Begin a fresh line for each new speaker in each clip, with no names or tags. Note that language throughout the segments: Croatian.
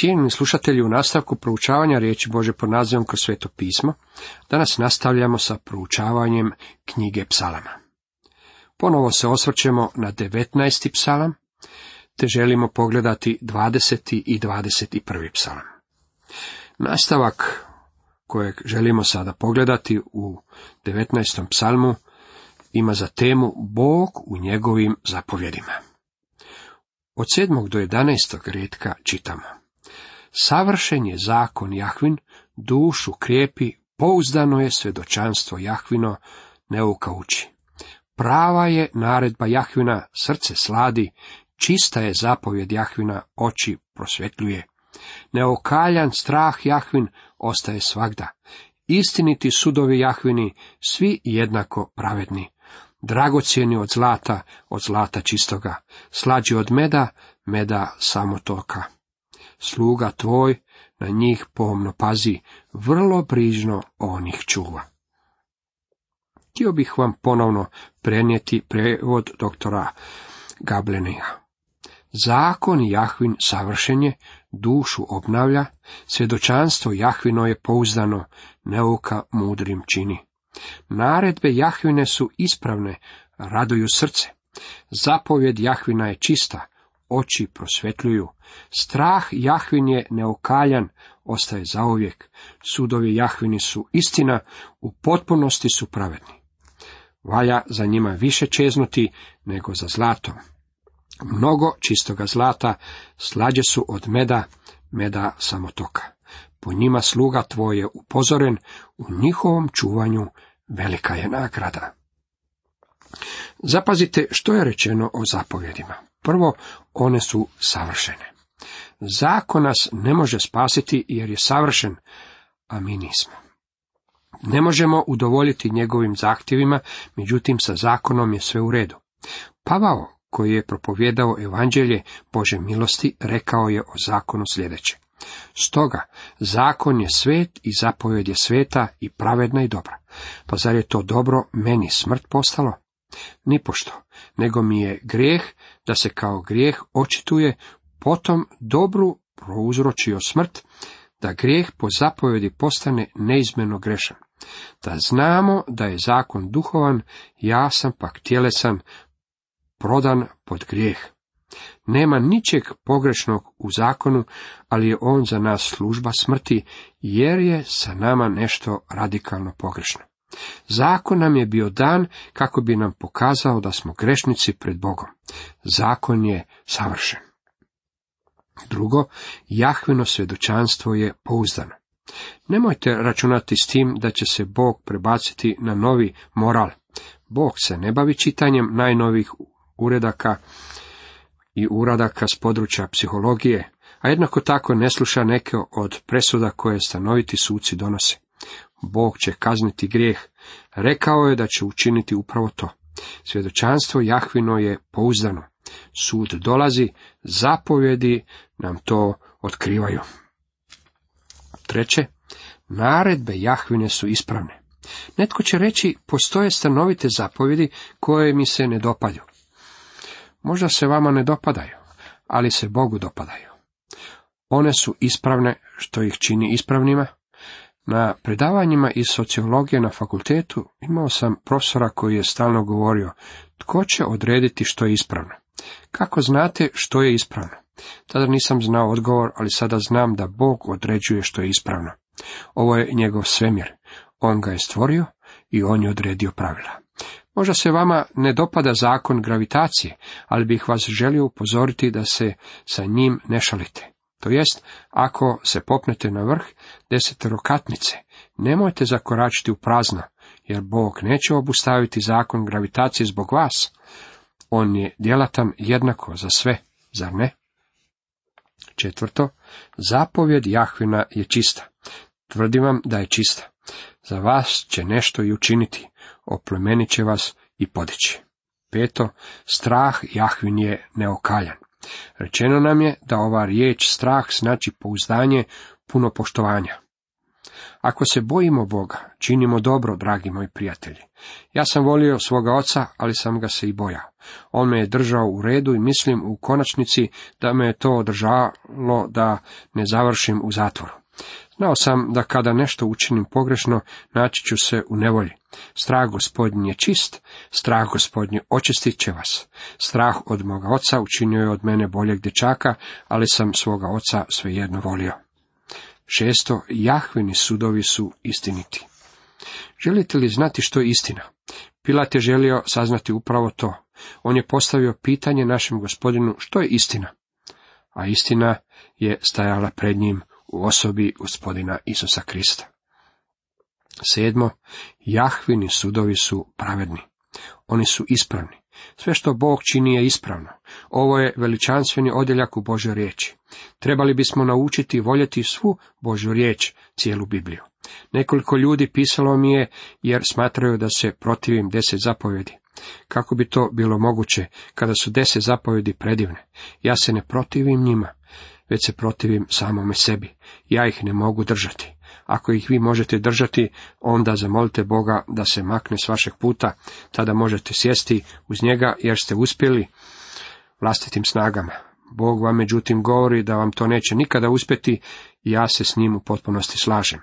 Cijenjeni slušatelji, u nastavku proučavanja riječi Bože pod nazivom kroz sveto pismo, danas nastavljamo sa proučavanjem knjige psalama. Ponovo se osvrćemo na 19. psalam, te želimo pogledati 20. i 21. psalam. Nastavak kojeg želimo sada pogledati u 19. psalmu ima za temu Bog u njegovim zapovjedima. Od 7. do 11. redka čitamo. Savršen je zakon Jahvin, dušu krijepi, pouzdano je svjedočanstvo Jahvino, neuka uči. Prava je naredba Jahvina, srce sladi, čista je zapovjed Jahvina, oči prosvjetljuje. Neokaljan strah Jahvin ostaje svagda. Istiniti sudovi Jahvini, svi jednako pravedni. Dragocjeni od zlata, od zlata čistoga. Slađi od meda, meda samotoka. Sluga tvoj na njih pomno pazi, vrlo brižno on ih čuva. Htio bih vam ponovno prenijeti prevod doktora Gablenija. Zakon Jahvin savršen je, dušu obnavlja, svjedočanstvo Jahvino je pouzdano, neuka mudrim čini. Naredbe Jahvine su ispravne, raduju srce. Zapovjed Jahvina je čista, oči prosvetljuju. Strah Jahvin je neokaljan, ostaje zauvijek. Sudovi Jahvini su istina, u potpunosti su pravedni. Valja za njima više čeznuti nego za zlatom. Mnogo čistoga zlata slađe su od meda, meda samotoka. Po njima sluga tvoj je upozoren, u njihovom čuvanju velika je nagrada. Zapazite što je rečeno o zapovjedima. Prvo, one su savršene. Zakon nas ne može spasiti jer je savršen, a mi nismo. Ne možemo udovoljiti njegovim zahtjevima, međutim sa zakonom je sve u redu. Pavao, koji je propovjedao evanđelje Bože milosti, rekao je o zakonu sljedeće. Stoga, zakon je svet i zapovjed je sveta i pravedna i dobra. Pa zar je to dobro meni smrt postalo? Nipošto, nego mi je grijeh da se kao grijeh očituje, potom dobru prouzročio smrt, da grijeh po zapovjedi postane neizmjerno grešan. Da znamo da je zakon duhovan, ja sam pak tjelesan, prodan pod grijeh. Nema ničeg pogrešnog u zakonu, ali je on za nas služba smrti, jer je sa nama nešto radikalno pogrešno. Zakon nam je bio dan kako bi nam pokazao da smo grešnici pred Bogom. Zakon je savršen. Drugo, Jahvino svjedočanstvo je pouzdano. Nemojte računati s tim da će se Bog prebaciti na novi moral. Bog se ne bavi čitanjem najnovih uredaka i uradaka s područja psihologije, a jednako tako ne sluša neke od presuda koje stanoviti suci donose. Bog će kazniti grijeh. Rekao je da će učiniti upravo to. Svjedočanstvo Jahvino je pouzdano. Sud dolazi, zapovjedi nam to otkrivaju. Treće, naredbe Jahvine su ispravne. Netko će reći, postoje stanovite zapovjedi koje mi se ne dopadju. Možda se vama ne dopadaju, ali se Bogu dopadaju. One su ispravne što ih čini ispravnima. Na predavanjima iz sociologije na fakultetu imao sam profesora koji je stalno govorio, tko će odrediti što je ispravno? Kako znate što je ispravno? Tada nisam znao odgovor, ali sada znam da Bog određuje što je ispravno. Ovo je njegov svemir. On ga je stvorio i on je odredio pravila. Možda se vama ne dopada zakon gravitacije, ali bih vas želio upozoriti da se sa njim ne šalite. To jest, ako se popnete na vrh deseterokatnice, nemojte zakoračiti u prazno, jer Bog neće obustaviti zakon gravitacije zbog vas. On je djelatan jednako za sve, zar ne? Četvrto, zapovjed Jahvina je čista. Tvrdim vam da je čista. Za vas će nešto i učiniti oplemenit će vas i podići. Peto, strah Jahvin je neokaljan. Rečeno nam je da ova riječ strah znači pouzdanje, puno poštovanja. Ako se bojimo Boga, činimo dobro, dragi moji prijatelji. Ja sam volio svoga oca, ali sam ga se i bojao. On me je držao u redu i mislim u konačnici da me je to održalo da ne završim u zatvoru. Znao sam da kada nešto učinim pogrešno, naći ću se u nevolji. Strah gospodnji je čist, strah gospodnji očistit će vas. Strah od moga oca učinio je od mene boljeg dječaka, ali sam svoga oca svejedno volio. Šesto, Jahvini sudovi su istiniti. Želite li znati što je istina? Pilat je želio saznati upravo to. On je postavio pitanje našem gospodinu što je istina. A istina je stajala pred njim u osobi gospodina Isusa Krista. Sedmo, Jahvini sudovi su pravedni. Oni su ispravni. Sve što Bog čini je ispravno. Ovo je veličanstveni odjeljak u Božoj riječi. Trebali bismo naučiti voljeti svu Božju riječ, cijelu Bibliju. Nekoliko ljudi pisalo mi je jer smatraju da se protivim deset zapovjedi. Kako bi to bilo moguće kada su deset zapovjedi predivne? Ja se ne protivim njima, već se protivim samome sebi. Ja ih ne mogu držati. Ako ih vi možete držati, onda zamolite Boga da se makne s vašeg puta, tada možete sjesti uz njega jer ste uspjeli vlastitim snagama. Bog vam međutim govori da vam to neće nikada uspjeti i ja se s njim u potpunosti slažem.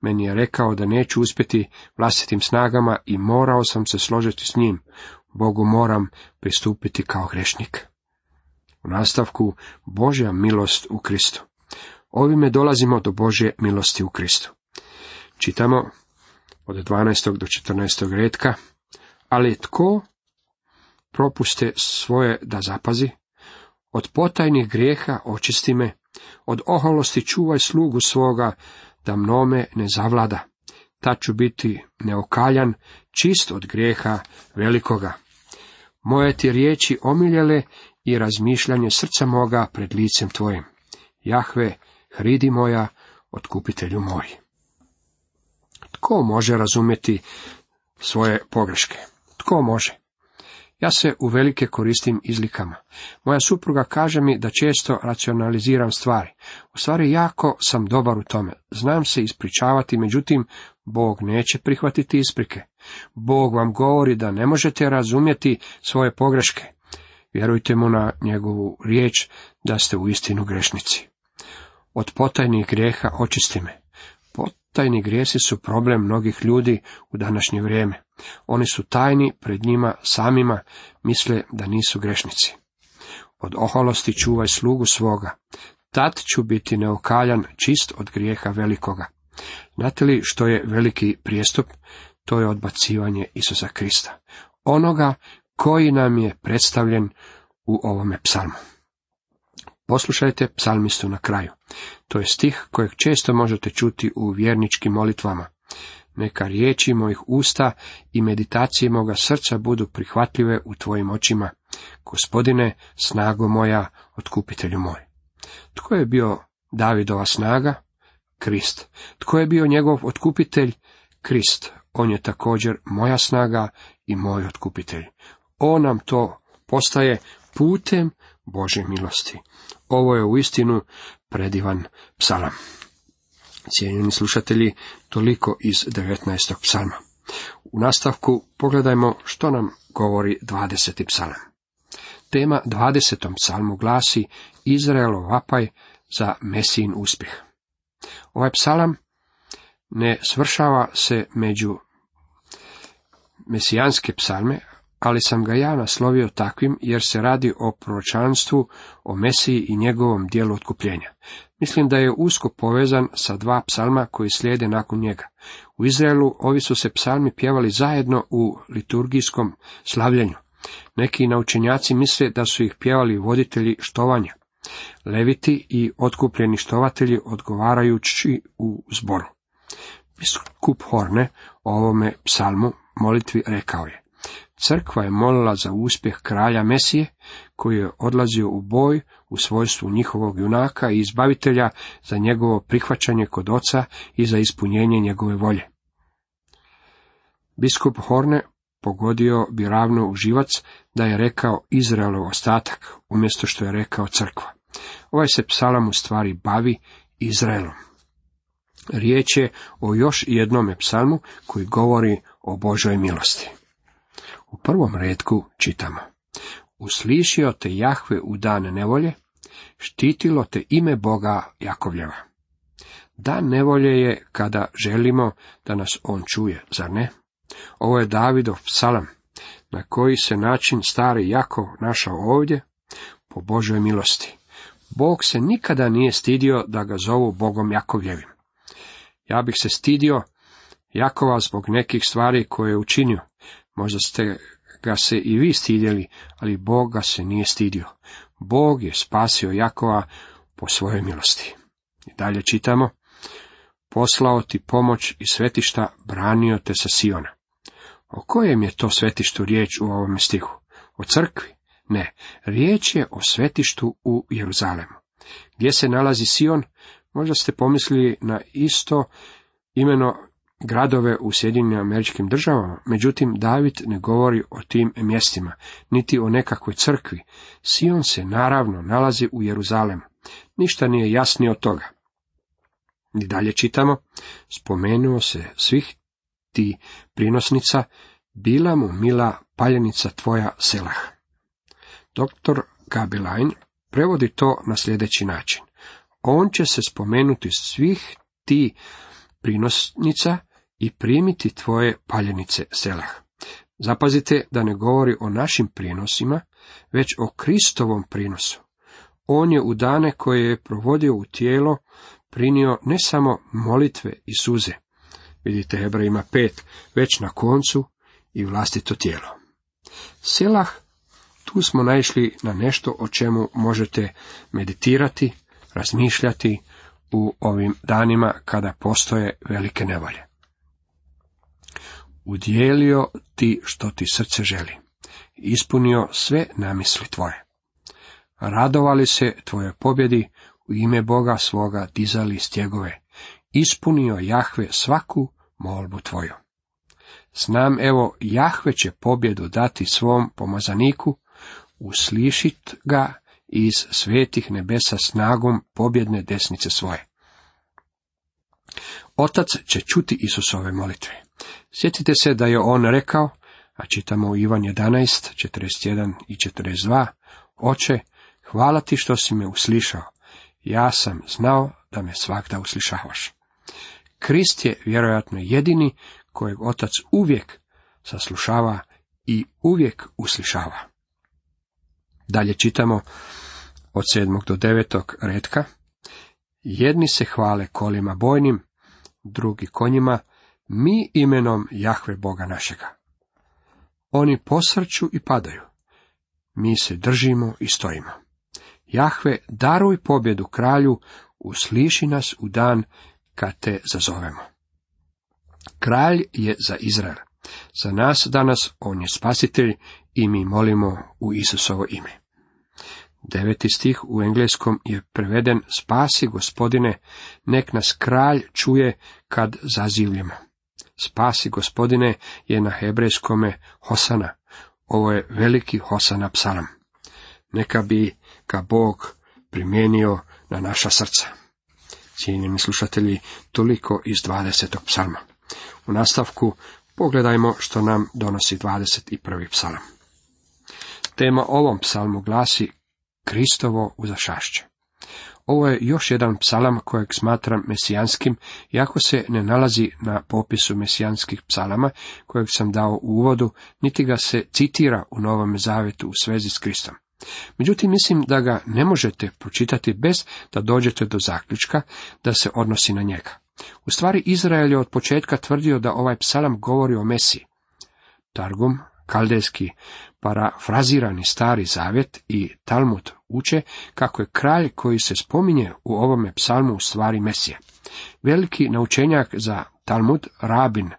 Meni je rekao da neću uspjeti vlastitim snagama i morao sam se složiti s njim. Bogu moram pristupiti kao grešnik. Nastavku Božja milost u Kristu. Ovime dolazimo do Božje milosti u Kristu. Čitamo od 12. do 14. redka, ali tko propuste svoje da zapazi, od potajnih grijeha očisti me, od oholosti čuvaj slugu svoga, da mnome ne zavlada, ta ću biti neokaljan, čist od grijeha velikoga. Moje ti riječi omiljele i razmišljanje srca moga pred licem tvojim. Jahve, hridi moja, otkupitelju moj. Tko može razumjeti svoje pogreške? Tko može? Ja se u velike koristim izlikama. Moja supruga kaže mi da često racionaliziram stvari. U stvari jako sam dobar u tome. Znam se ispričavati, međutim, Bog neće prihvatiti isprike. Bog vam govori da ne možete razumjeti svoje pogreške. Vjerujte mu na njegovu riječ da ste u istinu grešnici. Od potajnih grijeha očisti me. Potajni grijesi su problem mnogih ljudi u današnje vrijeme. Oni su tajni pred njima samima, misle da nisu grešnici. Od oholosti čuvaj slugu svoga, tad ću biti neokaljan, čist od grijeha velikoga. Znate li što je veliki prijestup? To je odbacivanje Isusa Krista. Onoga koji nam je predstavljen u ovome psalmu. Poslušajte psalmistu na kraju. To je stih kojeg često možete čuti u vjerničkim molitvama. Neka riječi mojih usta i meditacije moga srca budu prihvatljive u tvojim očima. Gospodine, snago moja, otkupitelju moj. Tko je bio Davidova snaga? Krist. Tko je bio njegov otkupitelj? Krist. On je također moja snaga i moj otkupitelj. On nam to postaje putem Bože milosti. Ovo je uistinu predivan psalam. Cijenjeni slušatelji, toliko iz 19. psalma. U nastavku pogledajmo što nam govori 20. psalam. Tema 20. psalmu glasi Izraelov vapaj za Mesin uspjeh. Ovaj psalam ne svršava se među mesijanske psalme, ali sam ga ja naslovio takvim jer se radi o proročanstvu, o Mesiji i njegovom dijelu otkupljenja. Mislim da je usko povezan sa dva psalma koji slijede nakon njega. U Izraelu ovi su se psalmi pjevali zajedno u liturgijskom slavljenju. Neki naučenjaci misle da su ih pjevali voditelji štovanja. Leviti i otkupljeni štovatelji odgovarajući u zboru. Biskup Horne o ovome psalmu molitvi rekao je. Crkva je molila za uspjeh kralja Mesije, koji je odlazio u boj u svojstvu njihovog junaka i izbavitelja za njegovo prihvaćanje kod oca i za ispunjenje njegove volje. Biskup Horne pogodio bi ravno u da je rekao Izraelov ostatak, umjesto što je rekao crkva. Ovaj se psalam u stvari bavi Izraelom. Riječ je o još jednome psalmu koji govori o Božoj milosti. U prvom redku čitamo. Uslišio te Jahve u dan nevolje, štitilo te ime Boga Jakovljeva. Dan nevolje je kada želimo da nas on čuje, zar ne? Ovo je Davidov psalam, na koji se način stari Jakov našao ovdje, po Božoj milosti. Bog se nikada nije stidio da ga zovu Bogom Jakovljevim. Ja bih se stidio Jakova zbog nekih stvari koje je učinio. Možda ste ga se i vi stidjeli, ali Bog ga se nije stidio. Bog je spasio Jakova po svojoj milosti. I dalje čitamo, poslao ti pomoć i svetišta, branio te sa Siona. O kojem je to svetištu riječ u ovom stihu? O crkvi? Ne, riječ je o svetištu u Jeruzalemu. Gdje se nalazi Sion? Možda ste pomislili na isto imeno gradove u Sjedinjenim američkim državama, međutim David ne govori o tim mjestima, niti o nekakvoj crkvi. Sion se naravno nalazi u Jeruzalemu. Ništa nije jasnije od toga. I dalje čitamo, spomenuo se svih ti prinosnica, bila mu mila paljenica tvoja selah. Doktor Gabilain prevodi to na sljedeći način. On će se spomenuti svih ti prinosnica i primiti tvoje paljenice selah. Zapazite da ne govori o našim prinosima, već o Kristovom prinosu. On je u dane koje je provodio u tijelo prinio ne samo molitve i suze, vidite Hebrajima pet, već na koncu i vlastito tijelo. Selah, tu smo naišli na nešto o čemu možete meditirati, razmišljati u ovim danima kada postoje velike nevolje. Udjelio ti što ti srce želi, ispunio sve namisli tvoje. Radovali se tvoje pobjedi, u ime Boga svoga dizali stjegove, ispunio Jahve svaku molbu tvoju. Znam evo, Jahve će pobjedu dati svom pomazaniku, uslišit ga iz svetih nebesa snagom pobjedne desnice svoje. Otac će čuti Isusove molitve. Sjetite se da je on rekao, a čitamo u Ivan 11, 41 i 42, Oče, hvala ti što si me uslišao. Ja sam znao da me svakda uslišavaš. Krist je vjerojatno jedini kojeg otac uvijek saslušava i uvijek uslišava. Dalje čitamo od sedmog do devetog redka. Jedni se hvale kolima bojnim, drugi konjima, mi imenom Jahve Boga našega. Oni posrću i padaju. Mi se držimo i stojimo. Jahve, daruj pobjedu kralju, usliši nas u dan kad te zazovemo. Kralj je za Izrael. Za nas danas on je spasitelj i mi molimo u Isusovo ime. Deveti stih u engleskom je preveden Spasi gospodine, nek nas kralj čuje kad zazivljamo. Spasi gospodine je na hebrejskome Hosana. Ovo je veliki Hosana psalam. Neka bi ga Bog primijenio na naša srca. Cijenjeni slušatelji, toliko iz 20. psalma. U nastavku pogledajmo što nam donosi 21. psalam. Tema ovom psalmu glasi Kristovo uzašašće. Ovo je još jedan psalam kojeg smatram mesijanskim, iako se ne nalazi na popisu mesijanskih psalama kojeg sam dao u uvodu, niti ga se citira u Novom Zavetu u svezi s Kristom. Međutim, mislim da ga ne možete pročitati bez da dođete do zaključka da se odnosi na njega. U stvari, Izrael je od početka tvrdio da ovaj psalam govori o Mesiji. Targum, kaldejski parafrazirani stari zavjet i Talmud uče kako je kralj koji se spominje u ovome psalmu u stvari Mesije. Veliki naučenjak za Talmud, rabin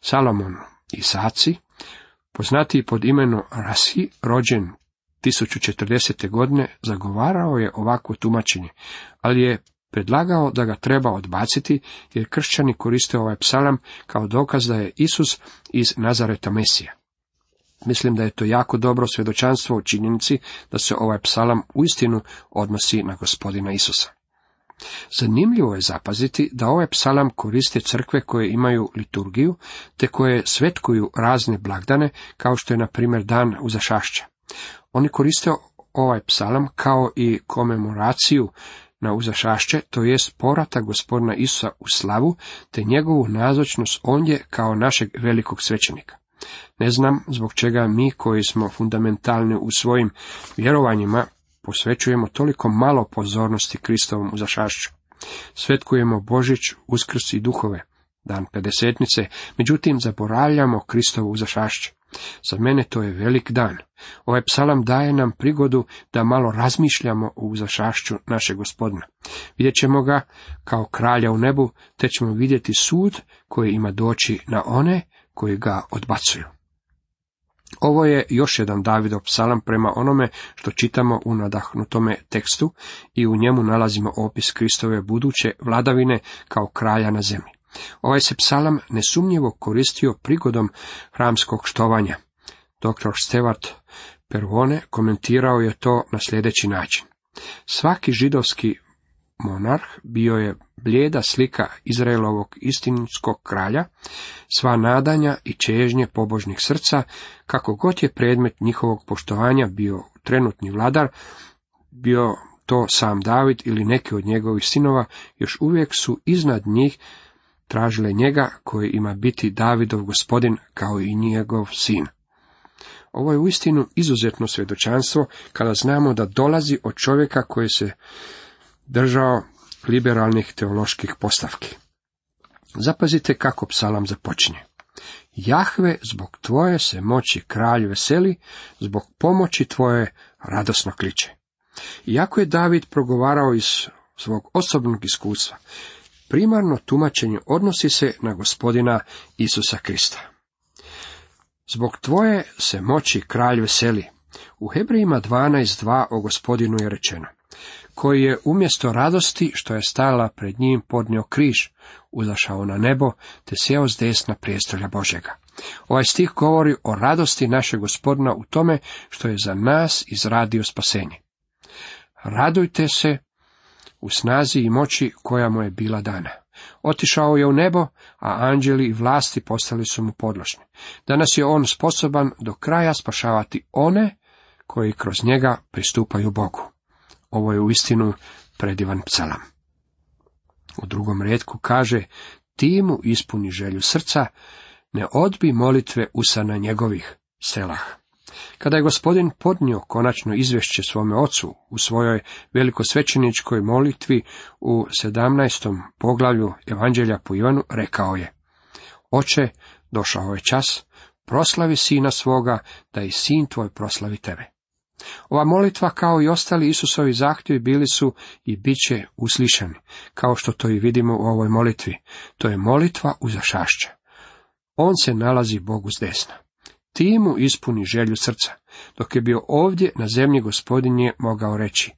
Salomon i Saci, poznati pod imenom Rasi, rođen 1040. godine, zagovarao je ovakvo tumačenje, ali je predlagao da ga treba odbaciti jer kršćani koriste ovaj psalam kao dokaz da je Isus iz Nazareta Mesija. Mislim da je to jako dobro svjedočanstvo u činjenici da se ovaj psalam uistinu odnosi na gospodina Isusa. Zanimljivo je zapaziti da ovaj psalam koriste crkve koje imaju liturgiju, te koje svetkuju razne blagdane, kao što je na primjer dan uzašašća. Oni koriste ovaj psalam kao i komemoraciju na uzašašće, to jest povrata gospodina Isusa u slavu, te njegovu nazočnost ondje kao našeg velikog svećenika. Ne znam zbog čega mi koji smo fundamentalni u svojim vjerovanjima posvećujemo toliko malo pozornosti Kristovom uzašašću. Svetkujemo Božić, Uskrs i duhove, dan pedesetnice, međutim zaboravljamo Kristovu uzašašće. Za mene to je velik dan. Ovaj psalam daje nam prigodu da malo razmišljamo o uzašašću našeg gospodina. Vidjet ćemo ga kao kralja u nebu, te ćemo vidjeti sud koji ima doći na one koji ga odbacuju. Ovo je još jedan Davidov psalam prema onome što čitamo u nadahnutome tekstu i u njemu nalazimo opis Kristove buduće vladavine kao kralja na zemlji. Ovaj se psalam nesumnjivo koristio prigodom hramskog štovanja. Dr. Stewart Pervone komentirao je to na sljedeći način. Svaki židovski monarh bio je blijeda slika Izraelovog istinskog kralja, sva nadanja i čežnje pobožnih srca, kako god je predmet njihovog poštovanja bio trenutni vladar, bio to sam David ili neki od njegovih sinova, još uvijek su iznad njih tražile njega koji ima biti Davidov gospodin kao i njegov sin. Ovo je uistinu izuzetno svjedočanstvo kada znamo da dolazi od čovjeka koji se držao liberalnih teoloških postavki. Zapazite kako psalam započinje. Jahve, zbog tvoje se moći kralj veseli, zbog pomoći tvoje radosno kliče. Iako je David progovarao iz svog osobnog iskustva, primarno tumačenje odnosi se na gospodina Isusa Krista. Zbog tvoje se moći kralj veseli. U Hebrejima 12.2 o gospodinu je rečeno koji je umjesto radosti što je stala pred njim podnio križ, uzašao na nebo, te sjeo s desna prijestolja Božega. Ovaj stih govori o radosti našeg gospodina u tome što je za nas izradio spasenje. Radujte se u snazi i moći koja mu je bila dana. Otišao je u nebo, a anđeli i vlasti postali su mu podložni. Danas je on sposoban do kraja spašavati one koji kroz njega pristupaju Bogu. Ovo je uistinu predivan psalam. U drugom redku kaže, ti mu ispuni želju srca, ne odbi molitve usana njegovih selah. Kada je gospodin podnio konačno izvješće svome ocu u svojoj velikosvećeničkoj molitvi u 17. poglavlju Evanđelja po Ivanu, rekao je, Oče, došao je čas, proslavi sina svoga, da i sin tvoj proslavi tebe. Ova molitva kao i ostali Isusovi zahtjevi bili su i bit će uslišani, kao što to i vidimo u ovoj molitvi. To je molitva uzašašća. On se nalazi Bogu s desna. Ti mu ispuni želju srca. Dok je bio ovdje na zemlji gospodin je mogao reći,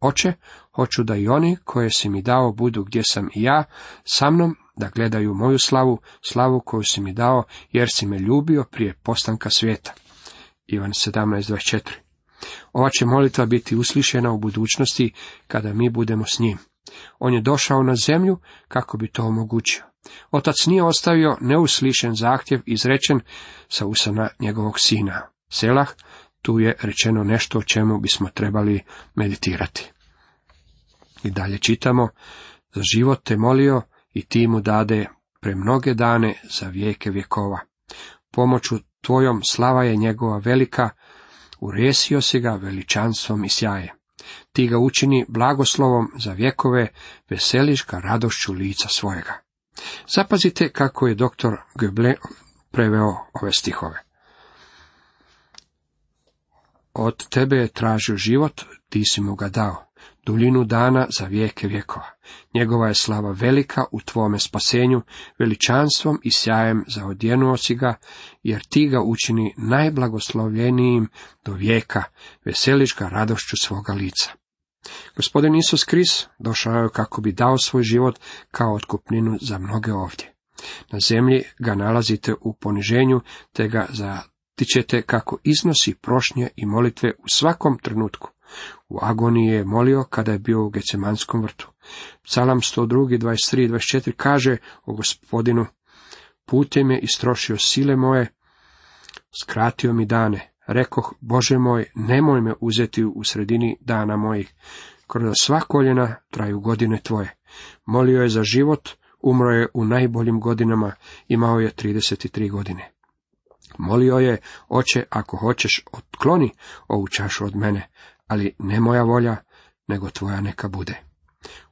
Oče, hoću da i oni koje si mi dao budu gdje sam i ja, sa mnom da gledaju moju slavu, slavu koju si mi dao, jer si me ljubio prije postanka svijeta. Ivan 17.24 ova će molitva biti uslišena u budućnosti kada mi budemo s njim. On je došao na zemlju kako bi to omogućio. Otac nije ostavio neuslišen zahtjev izrečen sa usana njegovog sina. Selah, tu je rečeno nešto o čemu bismo trebali meditirati. I dalje čitamo, za život te molio i ti mu dade pre mnoge dane za vijeke vjekova. Pomoću tvojom slava je njegova velika, uresio si ga veličanstvom i sjaje. Ti ga učini blagoslovom za vjekove, veseliš ga radošću lica svojega. Zapazite kako je doktor Goeble preveo ove stihove. Od tebe je tražio život, ti si mu ga dao duljinu dana za vijeke vjekova. Njegova je slava velika u tvome spasenju, veličanstvom i sjajem zaodjenuo si ga, jer ti ga učini najblagoslovljenijim do vijeka, veseliš ga radošću svoga lica. Gospodin Isus Kris došao je kako bi dao svoj život kao otkupninu za mnoge ovdje. Na zemlji ga nalazite u poniženju, te ga zatičete kako iznosi prošnje i molitve u svakom trenutku. U agoniji je molio kada je bio u Gecemanskom vrtu. Psalam 102, 23 24 kaže o gospodinu, putem je istrošio sile moje, skratio mi dane. Rekoh, Bože moj, nemoj me uzeti u sredini dana mojih. Kroz sva koljena traju godine tvoje. Molio je za život, umro je u najboljim godinama, imao je 33 godine. Molio je, oče, ako hoćeš, otkloni ovu čašu od mene, ali ne moja volja, nego tvoja neka bude.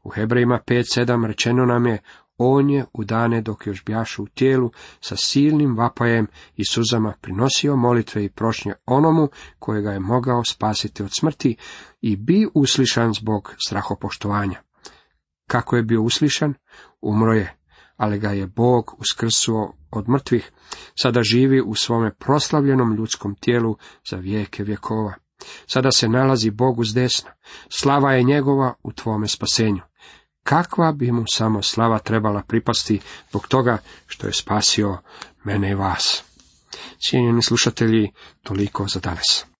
U Hebrejima 5.7 rečeno nam je, on je u dane dok još bjašu u tijelu sa silnim vapajem i suzama prinosio molitve i prošnje onomu kojega je mogao spasiti od smrti i bi uslišan zbog strahopoštovanja. Kako je bio uslišan? Umro je, ali ga je Bog uskrsuo od mrtvih, sada živi u svome proslavljenom ljudskom tijelu za vijeke vjekova. Sada se nalazi Bog uz desno, slava je njegova u tvome spasenju. Kakva bi mu samo slava trebala pripasti zbog toga što je spasio mene i vas. Cijenjeni slušatelji, toliko za danas.